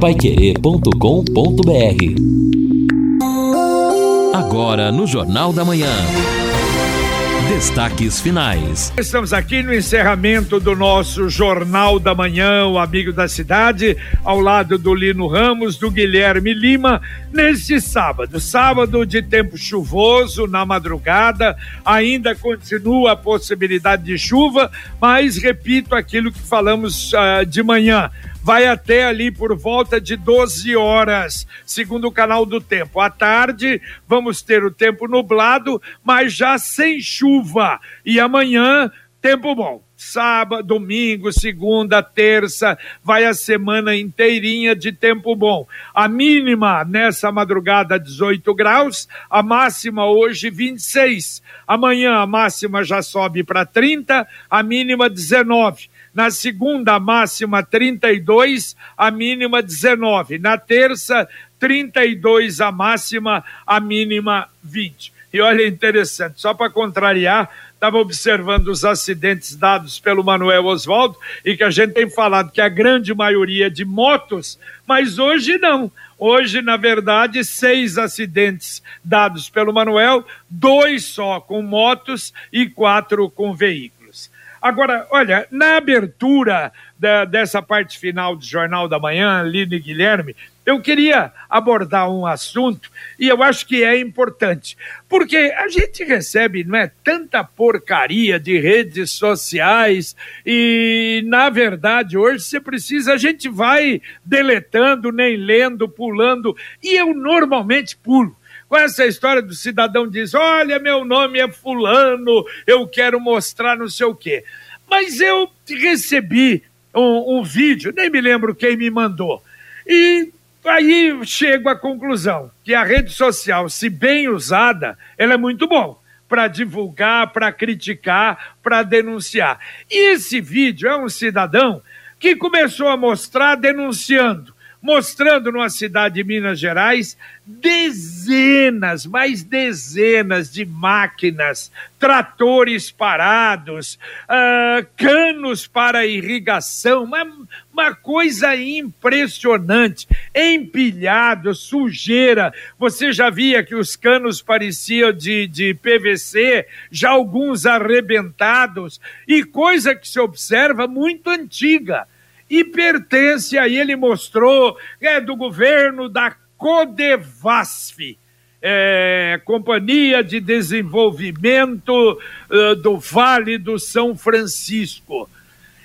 paiquerê.com.br Agora no Jornal da Manhã. Destaques finais. Estamos aqui no encerramento do nosso Jornal da Manhã, o Amigo da Cidade, ao lado do Lino Ramos, do Guilherme Lima, neste sábado. Sábado de tempo chuvoso na madrugada, ainda continua a possibilidade de chuva, mas repito aquilo que falamos uh, de manhã vai até ali por volta de 12 horas, segundo o canal do tempo. À tarde, vamos ter o tempo nublado, mas já sem chuva. E amanhã, tempo bom sábado, domingo, segunda, terça, vai a semana inteirinha de tempo bom. A mínima nessa madrugada 18 graus, a máxima hoje 26. Amanhã a máxima já sobe para 30, a mínima 19. Na segunda, a máxima 32, a mínima 19. Na terça, 32 a máxima, a mínima 20. E olha interessante, só para contrariar, estava observando os acidentes dados pelo Manuel Oswaldo e que a gente tem falado que a grande maioria é de motos, mas hoje não. Hoje, na verdade, seis acidentes dados pelo Manuel, dois só com motos e quatro com veículos. Agora, olha, na abertura da, dessa parte final do Jornal da Manhã, Lino e Guilherme, eu queria abordar um assunto e eu acho que é importante, porque a gente recebe não é, tanta porcaria de redes sociais e, na verdade, hoje você precisa, a gente vai deletando, nem lendo, pulando, e eu normalmente pulo com essa história do cidadão diz: olha, meu nome é Fulano, eu quero mostrar não sei o quê. Mas eu recebi um, um vídeo, nem me lembro quem me mandou. E aí chego à conclusão que a rede social, se bem usada, ela é muito bom para divulgar, para criticar, para denunciar. E esse vídeo é um cidadão que começou a mostrar denunciando mostrando numa cidade de Minas Gerais dezenas, mais dezenas de máquinas, tratores parados, uh, canos para irrigação, uma, uma coisa impressionante, empilhado, sujeira. Você já via que os canos pareciam de, de PVC, já alguns arrebentados, e coisa que se observa muito antiga e pertence, aí ele mostrou, é do governo da Codevasf, é, Companhia de Desenvolvimento uh, do Vale do São Francisco.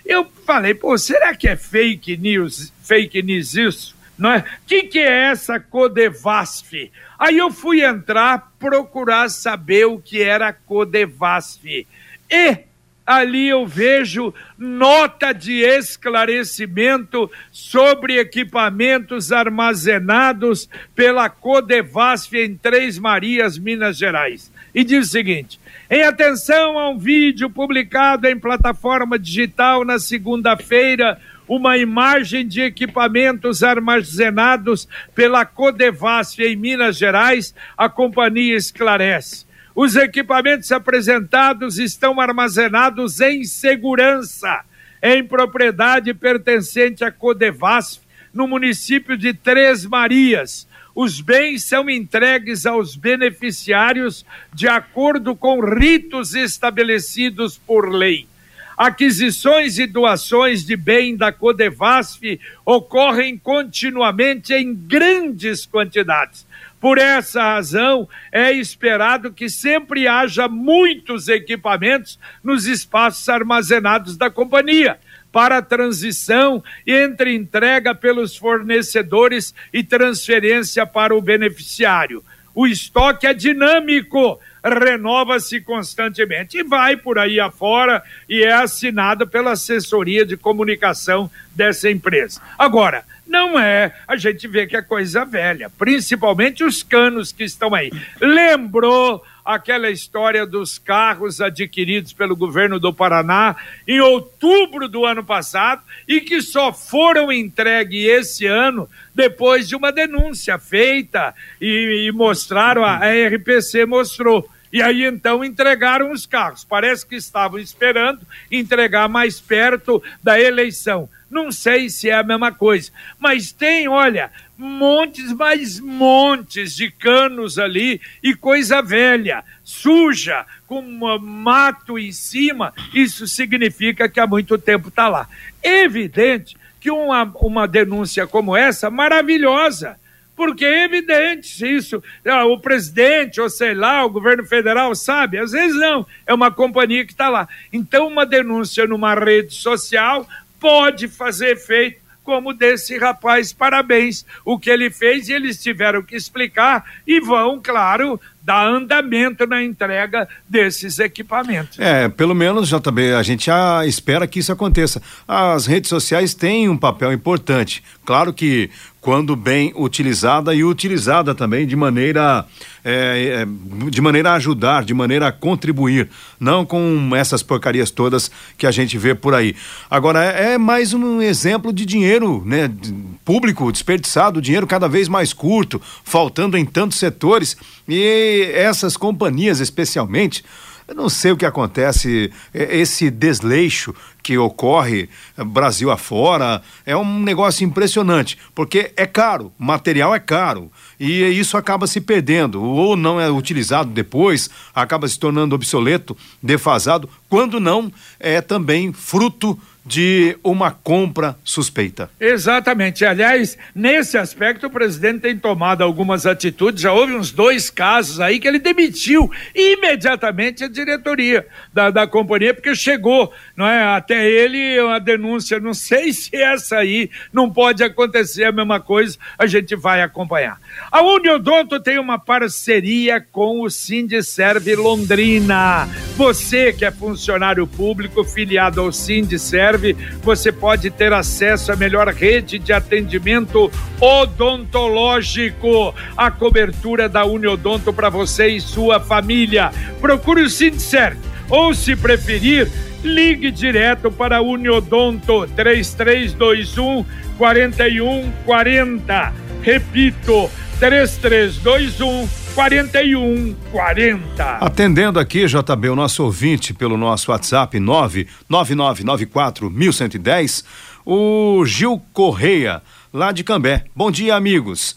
Eu falei, pô, será que é fake news, fake news isso? Não é? Que, que é essa Codevasf? Aí eu fui entrar, procurar saber o que era Codevasf. E ali eu vejo nota de esclarecimento sobre equipamentos armazenados pela Codevasf em Três Marias, Minas Gerais. E diz o seguinte: em atenção a um vídeo publicado em plataforma digital na segunda-feira, uma imagem de equipamentos armazenados pela Codevasf em Minas Gerais, a companhia esclarece. Os equipamentos apresentados estão armazenados em segurança em propriedade pertencente à Codevasf, no município de Três Marias. Os bens são entregues aos beneficiários de acordo com ritos estabelecidos por lei. Aquisições e doações de bem da Codevasf ocorrem continuamente em grandes quantidades por essa razão, é esperado que sempre haja muitos equipamentos nos espaços armazenados da companhia para a transição entre entrega pelos fornecedores e transferência para o beneficiário. O estoque é dinâmico, renova-se constantemente e vai por aí afora e é assinado pela assessoria de comunicação dessa empresa. Agora, não é, a gente vê que é coisa velha, principalmente os canos que estão aí. Lembrou aquela história dos carros adquiridos pelo governo do Paraná em outubro do ano passado e que só foram entregues esse ano depois de uma denúncia feita e, e mostraram, a, a RPC mostrou. E aí então entregaram os carros. Parece que estavam esperando entregar mais perto da eleição não sei se é a mesma coisa. Mas tem, olha, montes, mais montes de canos ali e coisa velha, suja, com mato em cima. Isso significa que há muito tempo está lá. Evidente que uma, uma denúncia como essa, maravilhosa, porque é evidente isso, ah, o presidente, ou sei lá, o governo federal sabe, às vezes não, é uma companhia que está lá. Então, uma denúncia numa rede social pode fazer efeito como desse rapaz. Parabéns o que ele fez e eles tiveram que explicar e vão, claro, dar andamento na entrega desses equipamentos. É, pelo menos, JB, a gente já espera que isso aconteça. As redes sociais têm um papel importante. Claro que quando bem utilizada e utilizada também de maneira é, é, de maneira a ajudar, de maneira a contribuir, não com essas porcarias todas que a gente vê por aí. Agora é, é mais um exemplo de dinheiro, né, público desperdiçado, dinheiro cada vez mais curto, faltando em tantos setores e essas companhias especialmente eu não sei o que acontece, é, esse desleixo que ocorre eh, Brasil afora é um negócio impressionante, porque é caro, material é caro e isso acaba se perdendo ou não é utilizado depois, acaba se tornando obsoleto, defasado, quando não é também fruto de uma compra suspeita. Exatamente. Aliás, nesse aspecto, o presidente tem tomado algumas atitudes. Já houve uns dois casos aí que ele demitiu imediatamente a diretoria da, da companhia, porque chegou não é, até ele uma denúncia. Não sei se essa aí não pode acontecer a mesma coisa, a gente vai acompanhar. A Uniodonto tem uma parceria com o Sindicerve Londrina. Você que é funcionário público filiado ao Sindicerve, você pode ter acesso à melhor rede de atendimento odontológico. A cobertura da Uniodonto para você e sua família. Procure o Sindserv ou, se preferir, ligue direto para a Uniodonto 3321 4140. Repito, 3321 4140. Atendendo aqui, JB, o nosso ouvinte pelo nosso WhatsApp 99994 1110, o Gil Correia, lá de Cambé. Bom dia, amigos.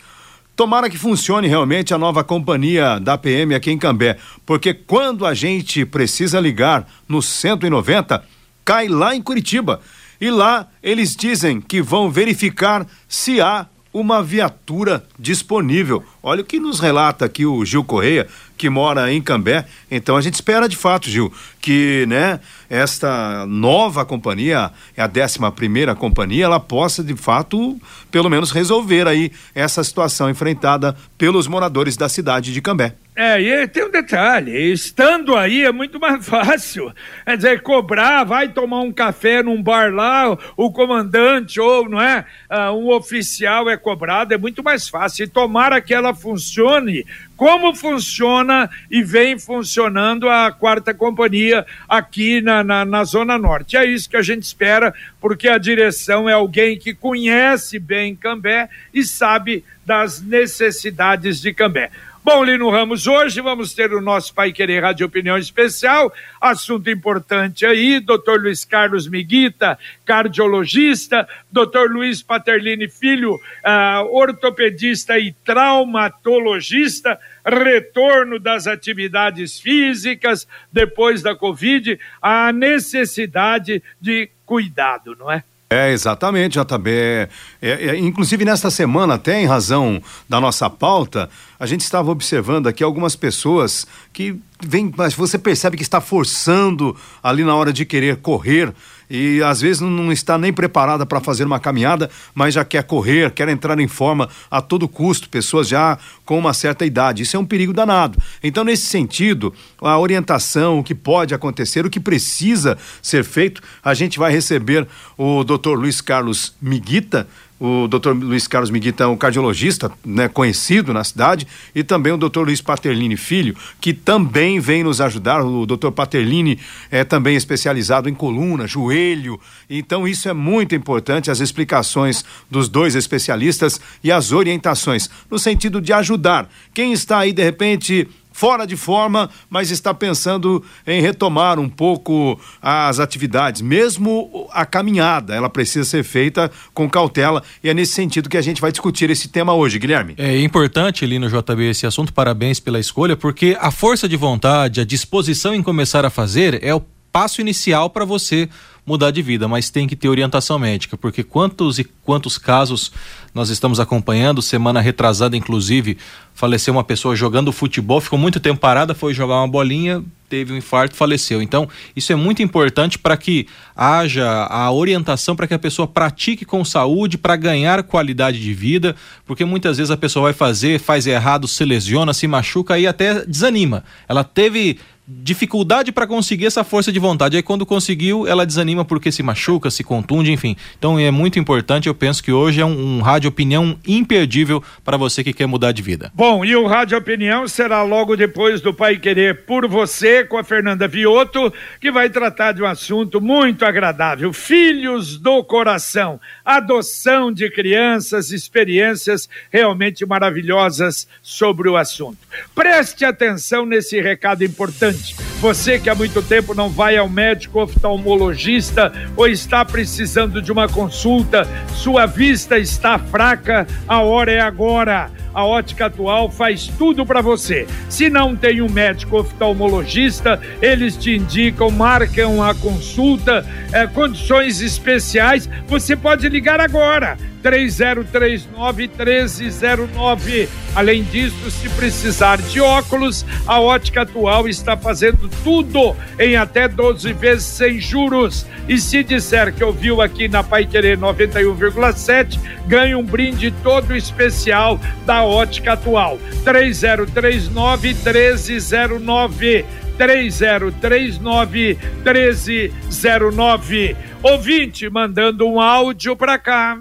Tomara que funcione realmente a nova companhia da PM aqui em Cambé, porque quando a gente precisa ligar no 190, cai lá em Curitiba. E lá eles dizem que vão verificar se há uma viatura disponível. Olha o que nos relata aqui o Gil Correia, que mora em Cambé. Então a gente espera de fato, Gil, que né, esta nova companhia, a décima primeira companhia, ela possa de fato, pelo menos, resolver aí essa situação enfrentada pelos moradores da cidade de Cambé. É, e tem um detalhe, estando aí é muito mais fácil. Quer dizer, cobrar, vai tomar um café num bar lá, o comandante ou, não é, uh, um oficial é cobrado, é muito mais fácil. E tomara que ela funcione como funciona e vem funcionando a quarta companhia aqui na, na, na, Zona Norte. É isso que a gente espera, porque a direção é alguém que conhece bem Cambé e sabe das necessidades de Cambé. Bom, Lino Ramos, hoje vamos ter o nosso Pai Querer Rádio Opinião Especial, assunto importante aí, doutor Luiz Carlos Miguita, cardiologista, doutor Luiz Paterlini Filho, uh, ortopedista e traumatologista, retorno das atividades físicas depois da Covid, a necessidade de cuidado, não é? É, exatamente, JB. É, é, inclusive, nesta semana, até em razão da nossa pauta, a gente estava observando aqui algumas pessoas que vem, mas você percebe que está forçando ali na hora de querer correr e às vezes não está nem preparada para fazer uma caminhada, mas já quer correr, quer entrar em forma a todo custo, pessoas já com uma certa idade. Isso é um perigo danado. Então, nesse sentido, a orientação, o que pode acontecer, o que precisa ser feito, a gente vai receber o Dr. Luiz Carlos Miguita, o Dr. Luiz Carlos Miguita um cardiologista né, conhecido na cidade, e também o Dr. Luiz Paterlini Filho, que também vem nos ajudar. O Dr. Paterlini é também especializado em coluna, joelho. Então, isso é muito importante, as explicações dos dois especialistas e as orientações, no sentido de ajudar. Quem está aí, de repente, fora de forma, mas está pensando em retomar um pouco as atividades, mesmo a caminhada, ela precisa ser feita com cautela e é nesse sentido que a gente vai discutir esse tema hoje, Guilherme. É importante ali no JB esse assunto, parabéns pela escolha, porque a força de vontade, a disposição em começar a fazer é o passo inicial para você mudar de vida, mas tem que ter orientação médica, porque quantos e quantos casos nós estamos acompanhando, semana retrasada inclusive, faleceu uma pessoa jogando futebol, ficou muito tempo parada, foi jogar uma bolinha, teve um infarto, faleceu. Então, isso é muito importante para que haja a orientação para que a pessoa pratique com saúde para ganhar qualidade de vida, porque muitas vezes a pessoa vai fazer, faz errado, se lesiona, se machuca e até desanima. Ela teve dificuldade para conseguir essa força de vontade. Aí quando conseguiu, ela desanima porque se machuca, se contunde, enfim. Então é muito importante, eu penso que hoje é um, um rádio opinião imperdível para você que quer mudar de vida. Bom, e o rádio opinião será logo depois do Pai Querer por você com a Fernanda Vioto, que vai tratar de um assunto muito agradável, filhos do coração, adoção de crianças, experiências realmente maravilhosas sobre o assunto. Preste atenção nesse recado importante você que há muito tempo não vai ao médico oftalmologista ou está precisando de uma consulta, sua vista está fraca, a hora é agora. A Ótica Atual faz tudo para você. Se não tem um médico oftalmologista, eles te indicam, marcam a consulta, é, condições especiais. Você pode ligar agora. 3039 1309. Além disso, se precisar de óculos, a Ótica Atual está fazendo tudo em até 12 vezes sem juros. E se disser que ouviu aqui na Pai Querer 91,7, ganha um brinde todo especial da Ótica Atual. 3039 1309. 3039 1309. Ouvinte mandando um áudio para cá.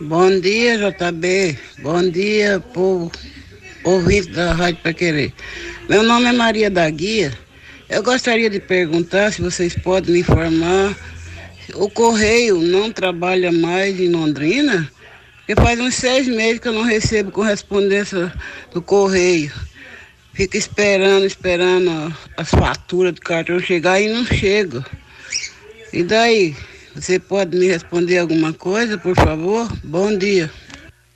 Bom dia, JB. Bom dia, povo ouvinte da Rádio para Querer. Meu nome é Maria da Guia. Eu gostaria de perguntar se vocês podem me informar. O correio não trabalha mais em Londrina? Porque faz uns seis meses que eu não recebo correspondência do correio. Fico esperando, esperando as faturas do cartão chegar e não chega. E daí? Você pode me responder alguma coisa, por favor? Bom dia.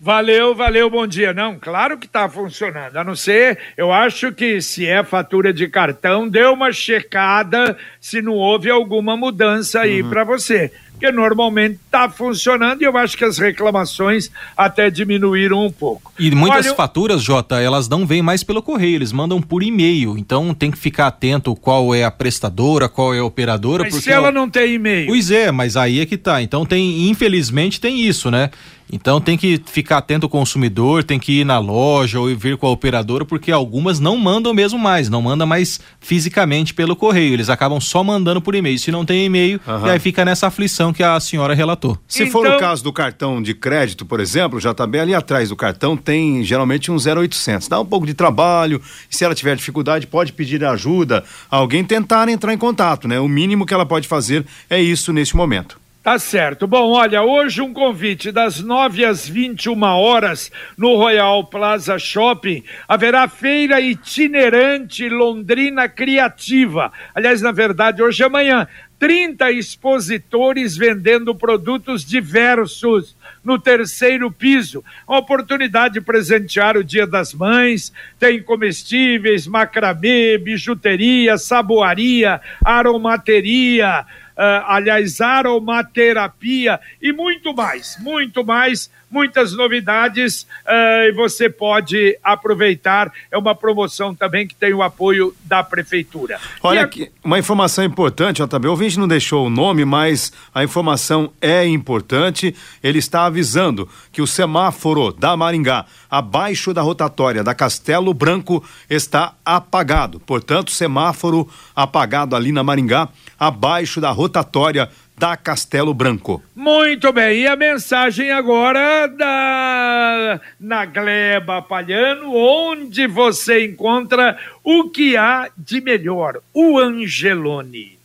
Valeu, valeu, bom dia. Não, claro que está funcionando. A não ser, eu acho que se é fatura de cartão, dê uma checada se não houve alguma mudança aí uhum. para você que normalmente está funcionando e eu acho que as reclamações até diminuíram um pouco. E muitas Olha, faturas, Jota, elas não vêm mais pelo correio, eles mandam por e-mail. Então tem que ficar atento qual é a prestadora, qual é a operadora. Mas se ela não tem e-mail. Pois é, mas aí é que tá. Então tem, infelizmente, tem isso, né? Então tem que ficar atento o consumidor, tem que ir na loja ou vir com a operadora, porque algumas não mandam mesmo mais, não manda mais fisicamente pelo correio, eles acabam só mandando por e-mail. Se não tem e-mail, uhum. e aí fica nessa aflição que a senhora relatou. Se então... for o caso do cartão de crédito, por exemplo, já está bem ali atrás do cartão, tem geralmente um 0800. Dá um pouco de trabalho, se ela tiver dificuldade, pode pedir ajuda, alguém tentar entrar em contato, né? O mínimo que ela pode fazer é isso nesse momento. Tá certo. Bom, olha, hoje um convite das 9 às 21 horas no Royal Plaza Shopping. Haverá feira itinerante Londrina Criativa. Aliás, na verdade, hoje é amanhã. 30 expositores vendendo produtos diversos no terceiro piso. Uma oportunidade de presentear o Dia das Mães. Tem comestíveis, macramê, bijuteria, saboaria, aromateria uh, aliás, aromaterapia e muito mais, muito mais, muitas novidades uh, e você pode aproveitar. É uma promoção também que tem o apoio da Prefeitura. Olha, aqui, uma informação importante, também. O ouvinte não deixou o nome, mas a informação é importante. Ele está avisando que o semáforo da Maringá, abaixo da rotatória da Castelo Branco, está apagado. Portanto, semáforo apagado ali na Maringá abaixo da rotatória da Castelo Branco. Muito bem, e a mensagem agora da na Gleba Palhano, onde você encontra o que há de melhor, o Angelone.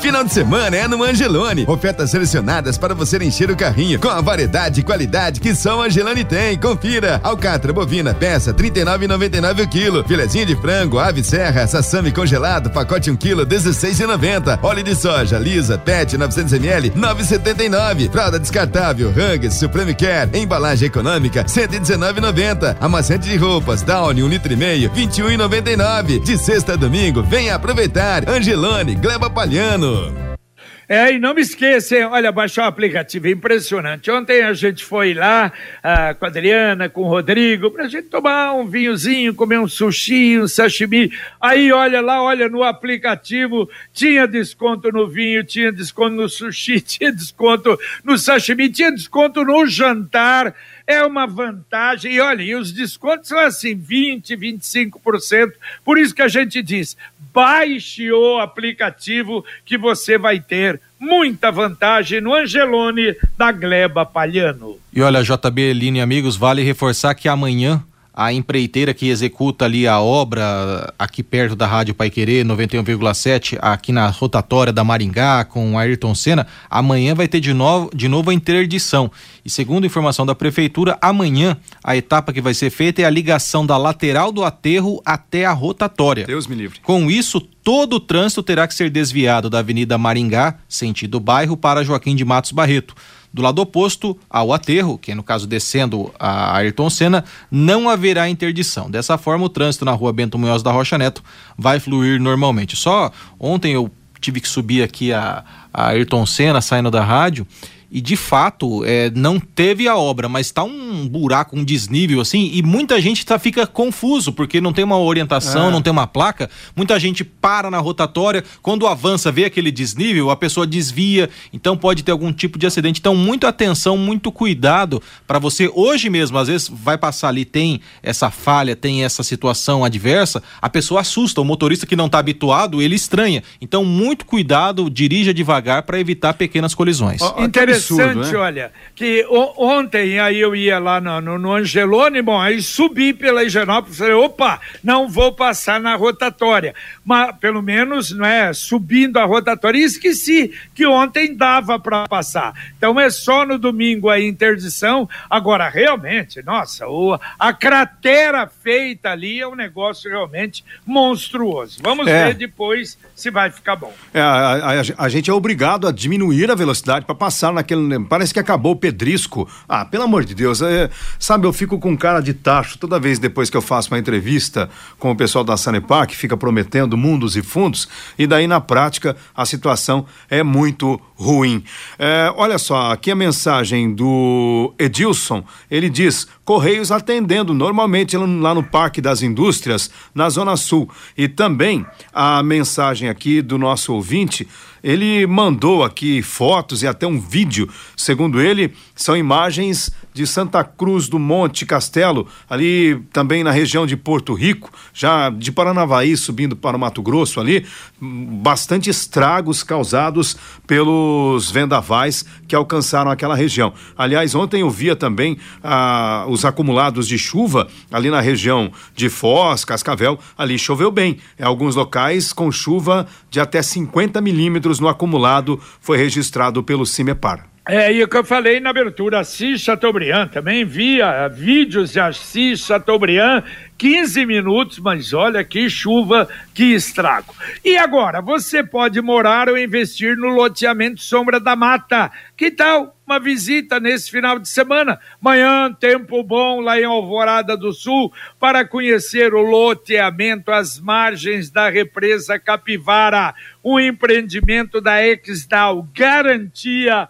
Final de semana é no Angelone. Ofertas selecionadas para você encher o carrinho com a variedade e qualidade que só o Angelone tem. Confira. Alcatra bovina peça 39,99 o quilo. Filezinho de frango, ave serra, sassami congelado, pacote 1 quilo 16,90. Óleo de soja lisa PET 900 ml 9,79. Fralda descartável Hugs Supreme Care embalagem econômica 119,90. Amaciante de roupas Downy 1 um litro e meio 21,99. De sexta a domingo, venha aproveitar. Angelone, Gleba Palhano. É, e não me esqueçam, olha, baixar o aplicativo, é impressionante. Ontem a gente foi lá ah, com a Adriana, com o Rodrigo, pra gente tomar um vinhozinho, comer um sushi, um sashimi. Aí, olha lá, olha no aplicativo, tinha desconto no vinho, tinha desconto no sushi, tinha desconto no sashimi, tinha desconto no jantar é uma vantagem. E olha, e os descontos são assim, 20%, 25%. Por isso que a gente diz: baixe o aplicativo que você vai ter muita vantagem no Angelone da Gleba Palhano. E olha, JB Line amigos, vale reforçar que amanhã a empreiteira que executa ali a obra aqui perto da Rádio Pai Querer 91,7 aqui na rotatória da Maringá com Ayrton Senna, amanhã vai ter de novo, de novo a interdição. E segundo informação da prefeitura, amanhã a etapa que vai ser feita é a ligação da lateral do aterro até a rotatória. Deus me livre. Com isso, todo o trânsito terá que ser desviado da Avenida Maringá, sentido bairro, para Joaquim de Matos Barreto. Do lado oposto ao aterro, que é no caso descendo a Ayrton Senna, não haverá interdição. Dessa forma, o trânsito na rua Bento Munhoz da Rocha Neto vai fluir normalmente. Só ontem eu tive que subir aqui a, a Ayrton Senna saindo da rádio e de fato é, não teve a obra, mas está um buraco, um desnível assim, e muita gente tá, fica confuso porque não tem uma orientação, é. não tem uma placa. Muita gente para na rotatória, quando avança, vê aquele desnível, a pessoa desvia, então pode ter algum tipo de acidente. Então, muita atenção, muito cuidado para você. Hoje mesmo, às vezes, vai passar ali, tem essa falha, tem essa situação adversa, a pessoa assusta. O motorista que não está habituado, ele estranha. Então, muito cuidado, dirija devagar para evitar pequenas colisões. Oh, interessante interessante, né? olha, que ontem aí eu ia lá no, no, no Angelone, bom, aí subi pela Higienópolis, falei, opa, não vou passar na rotatória, mas pelo menos, não é, subindo a rotatória, e esqueci que ontem dava para passar, então é só no domingo a interdição, agora realmente, nossa, o, a cratera feita ali é um negócio realmente monstruoso, vamos é. ver depois se vai ficar bom. É, a, a, a gente é obrigado a diminuir a velocidade para passar naquele aquele. Parece que acabou o pedrisco. Ah, pelo amor de Deus. É, sabe, eu fico com cara de tacho toda vez depois que eu faço uma entrevista com o pessoal da Sanepar, que fica prometendo mundos e fundos, e daí na prática a situação é muito ruim. É, olha só, aqui a mensagem do Edilson, ele diz: Correios atendendo normalmente lá no Parque das Indústrias, na Zona Sul. E também a mensagem aqui do nosso ouvinte ele mandou aqui fotos e até um vídeo. Segundo ele, são imagens de Santa Cruz do Monte Castelo, ali também na região de Porto Rico, já de Paranavaí subindo para o Mato Grosso ali, bastante estragos causados pelos vendavais que alcançaram aquela região. Aliás, ontem eu via também ah, os acumulados de chuva ali na região de Foz, Cascavel, ali choveu bem. Em alguns locais com chuva de até 50 milímetros no acumulado foi registrado pelo CIMEPAR. É, e o que eu falei na abertura, Assis Chateaubriand também envia vídeos de Assis Chateaubriand, 15 minutos, mas olha que chuva, que estrago. E agora, você pode morar ou investir no loteamento Sombra da Mata. Que tal uma visita nesse final de semana? Manhã, tempo bom lá em Alvorada do Sul, para conhecer o loteamento às margens da represa Capivara, um empreendimento da Exdal, garantia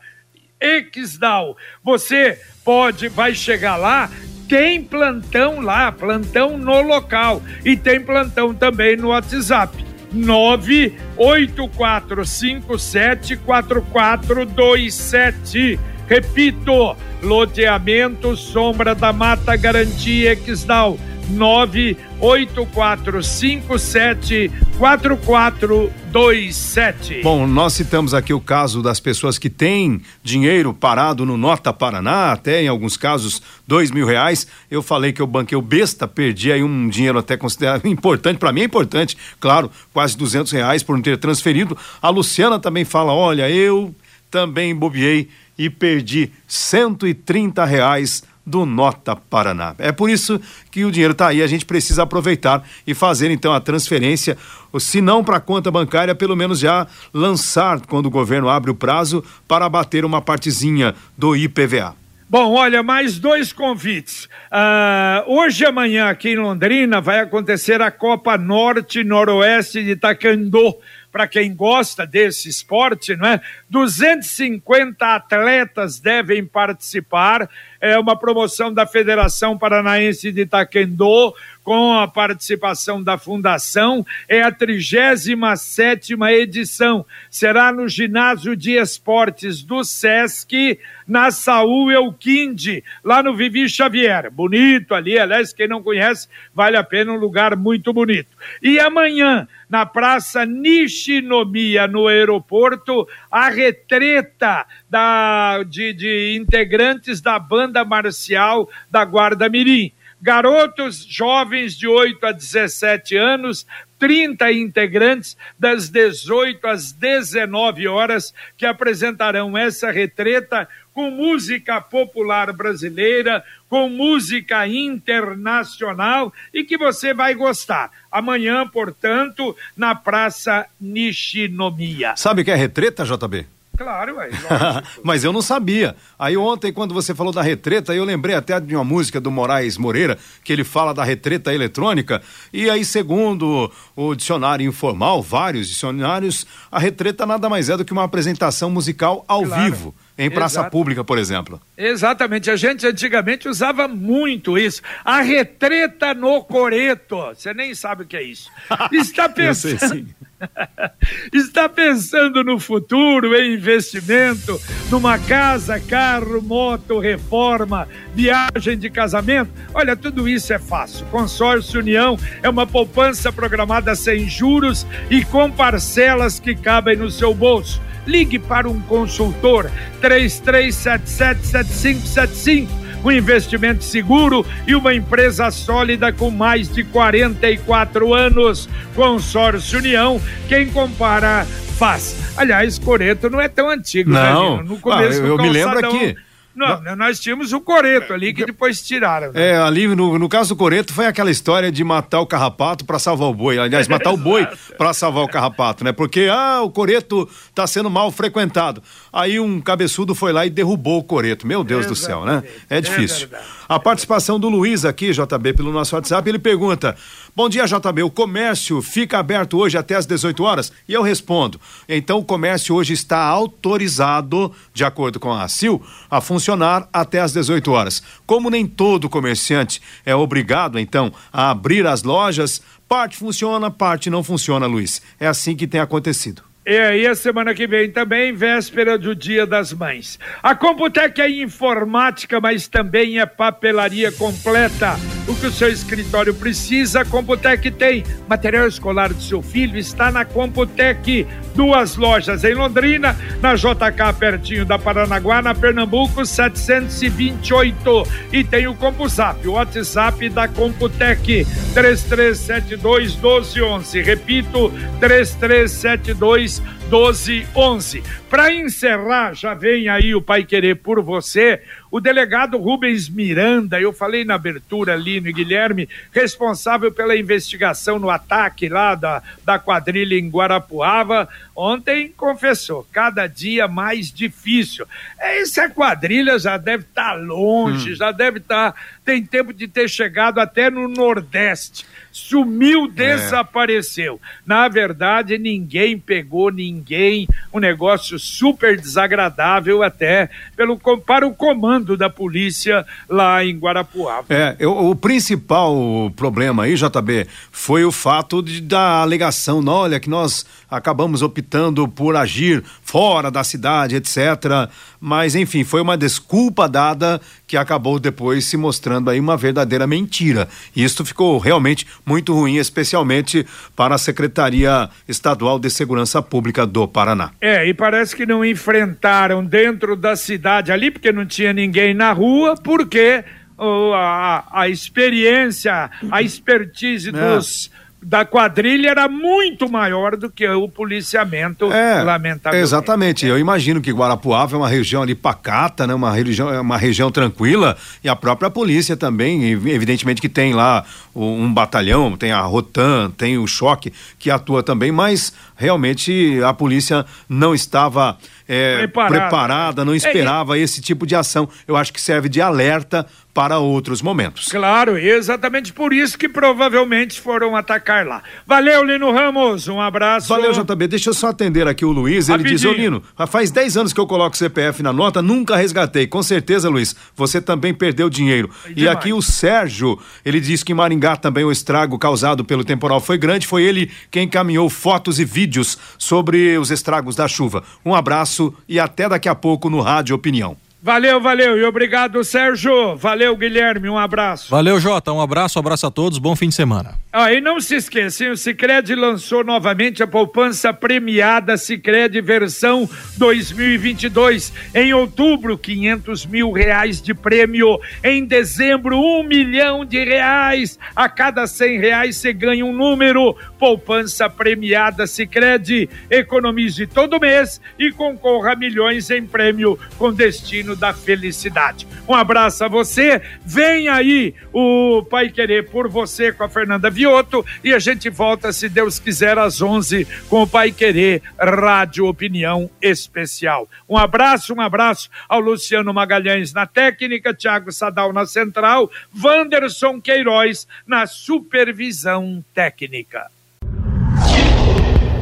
Exdal. Você pode, vai chegar lá, tem plantão lá, plantão no local e tem plantão também no WhatsApp. 984574427. Repito, loteamento Sombra da Mata Garantia Exdal 98457 4427. Bom, nós citamos aqui o caso das pessoas que têm dinheiro parado no Nota Paraná, até em alguns casos dois mil reais. Eu falei que eu banquei o besta, perdi aí um dinheiro até considerado importante, para mim é importante, claro, quase duzentos reais por não ter transferido. A Luciana também fala: olha, eu também bobiei e perdi cento e trinta reais do Nota Paraná. É por isso que o dinheiro está aí, a gente precisa aproveitar e fazer então a transferência, se não para a conta bancária, pelo menos já lançar quando o governo abre o prazo para abater uma partezinha do IPVA. Bom, olha, mais dois convites. Uh, hoje e amanhã aqui em Londrina vai acontecer a Copa Norte Noroeste de Taekwondo para quem gosta desse esporte, não é? 250 atletas devem participar. É uma promoção da Federação Paranaense de Taekwondo com a participação da Fundação. É a 37 edição. Será no Ginásio de Esportes do SESC, na Saúl Elquinde, lá no Vivi Xavier. Bonito ali, aliás, quem não conhece, vale a pena, um lugar muito bonito. E amanhã, na Praça Nishinomiya, no aeroporto, a retreta da, de, de integrantes da banda marcial da Guarda Mirim. Garotos jovens de 8 a 17 anos 30 integrantes das 18 às 19 horas que apresentarão essa retreta com música popular brasileira, com música internacional e que você vai gostar. Amanhã, portanto, na Praça Nishinomiya. Sabe o que é retreta, JB? Claro, é, Mas eu não sabia. Aí ontem, quando você falou da retreta, eu lembrei até de uma música do Moraes Moreira, que ele fala da retreta eletrônica. E aí, segundo o dicionário informal, vários dicionários, a retreta nada mais é do que uma apresentação musical ao claro. vivo. Em praça Exato. pública, por exemplo. Exatamente. A gente antigamente usava muito isso. A retreta no coreto. Você nem sabe o que é isso. Está pensando. sei. Está pensando no futuro, em investimento, numa casa, carro, moto, reforma, viagem de casamento? Olha, tudo isso é fácil. Consórcio União é uma poupança programada sem juros e com parcelas que cabem no seu bolso. Ligue para um consultor 33777575 um investimento seguro e uma empresa sólida com mais de 44 anos. Consórcio União, quem compara faz. Aliás, Coreto não é tão antigo, né, não. né? No começo ah, eu, eu me lembro aqui. Não, não, nós tínhamos o Coreto ali que depois tiraram. Né? É, ali no, no caso do Coreto foi aquela história de matar o carrapato para salvar o boi. Aliás, matar o boi para salvar o carrapato, né? Porque, ah, o Coreto tá sendo mal frequentado. Aí um cabeçudo foi lá e derrubou o Coreto. Meu Deus Exatamente. do céu, né? É difícil. É a participação do Luiz aqui, JB, pelo nosso WhatsApp, ele pergunta: Bom dia, JB. O comércio fica aberto hoje até às 18 horas? E eu respondo: então o comércio hoje está autorizado, de acordo com a ACIL, a funcionar até às 18 horas. Como nem todo comerciante é obrigado, então, a abrir as lojas, parte funciona, parte não funciona, Luiz. É assim que tem acontecido. E aí, a semana que vem também, véspera do Dia das Mães. A Computec é informática, mas também é papelaria completa. O que o seu escritório precisa, a Computec tem. Material escolar do seu filho está na Computec. Duas lojas em Londrina, na JK, pertinho da Paranaguá, na Pernambuco, 728. E tem o CompuZap, o WhatsApp da Computec, 3372 1211. Repito, 3372 12 11. Para encerrar, já vem aí o Pai Querer por você, o delegado Rubens Miranda, eu falei na abertura ali no Guilherme, responsável pela investigação no ataque lá da, da quadrilha em Guarapuava, ontem confessou, cada dia mais difícil. Essa quadrilha já deve estar tá longe, hum. já deve estar, tá, tem tempo de ter chegado até no Nordeste sumiu, é. desapareceu. É. Na verdade, ninguém pegou ninguém, um negócio super desagradável até pelo, para o comando da polícia lá em Guarapuava. É, eu, o principal problema aí, JB, foi o fato de, da alegação, não, olha, que nós acabamos optando por agir fora da cidade, etc. mas enfim, foi uma desculpa dada que acabou depois se mostrando aí uma verdadeira mentira. E isso ficou realmente muito ruim, especialmente para a Secretaria Estadual de Segurança Pública do Paraná. É, e parece que não enfrentaram dentro da cidade ali, porque não tinha ninguém na rua, porque oh, a, a experiência, a expertise é. dos da quadrilha era muito maior do que o policiamento, é, lamentavelmente. Exatamente. Eu imagino que Guarapuava é uma região ali pacata, né? Uma região, é uma região tranquila e a própria polícia também, evidentemente que tem lá um batalhão, tem a Rotan, tem o Choque que atua também, mas realmente a polícia não estava é, preparada. preparada. não é, esperava é, esse tipo de ação. Eu acho que serve de alerta para outros momentos. Claro, exatamente por isso que provavelmente foram atacar lá. Valeu, Lino Ramos, um abraço. Valeu, JB. Deixa eu só atender aqui o Luiz. Ele Rapidinho. diz: Ô Lino, faz 10 anos que eu coloco CPF na nota, nunca resgatei. Com certeza, Luiz, você também perdeu dinheiro. E, e aqui o Sérgio, ele diz que em Também o estrago causado pelo temporal foi grande. Foi ele quem encaminhou fotos e vídeos sobre os estragos da chuva. Um abraço e até daqui a pouco no Rádio Opinião. Valeu, valeu e obrigado, Sérgio. Valeu, Guilherme. Um abraço. Valeu, Jota. Um abraço, um abraço a todos. Bom fim de semana. Ah, e não se esqueçam, o Cicred lançou novamente a poupança premiada Cicred versão 2022. Em outubro, 500 mil reais de prêmio. Em dezembro, um milhão de reais. A cada 100 reais você ganha um número. Poupança premiada Cicred. Economize todo mês e concorra a milhões em prêmio com destino da felicidade. Um abraço a você. Vem aí o Pai Querer por você com a Fernanda Pioto e a gente volta, se Deus quiser, às 11 com o Pai Querer Rádio Opinião Especial. Um abraço, um abraço ao Luciano Magalhães na técnica, Tiago Sadal na central, Wanderson Queiroz na supervisão técnica.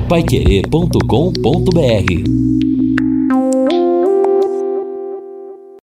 Paiquerê.com.br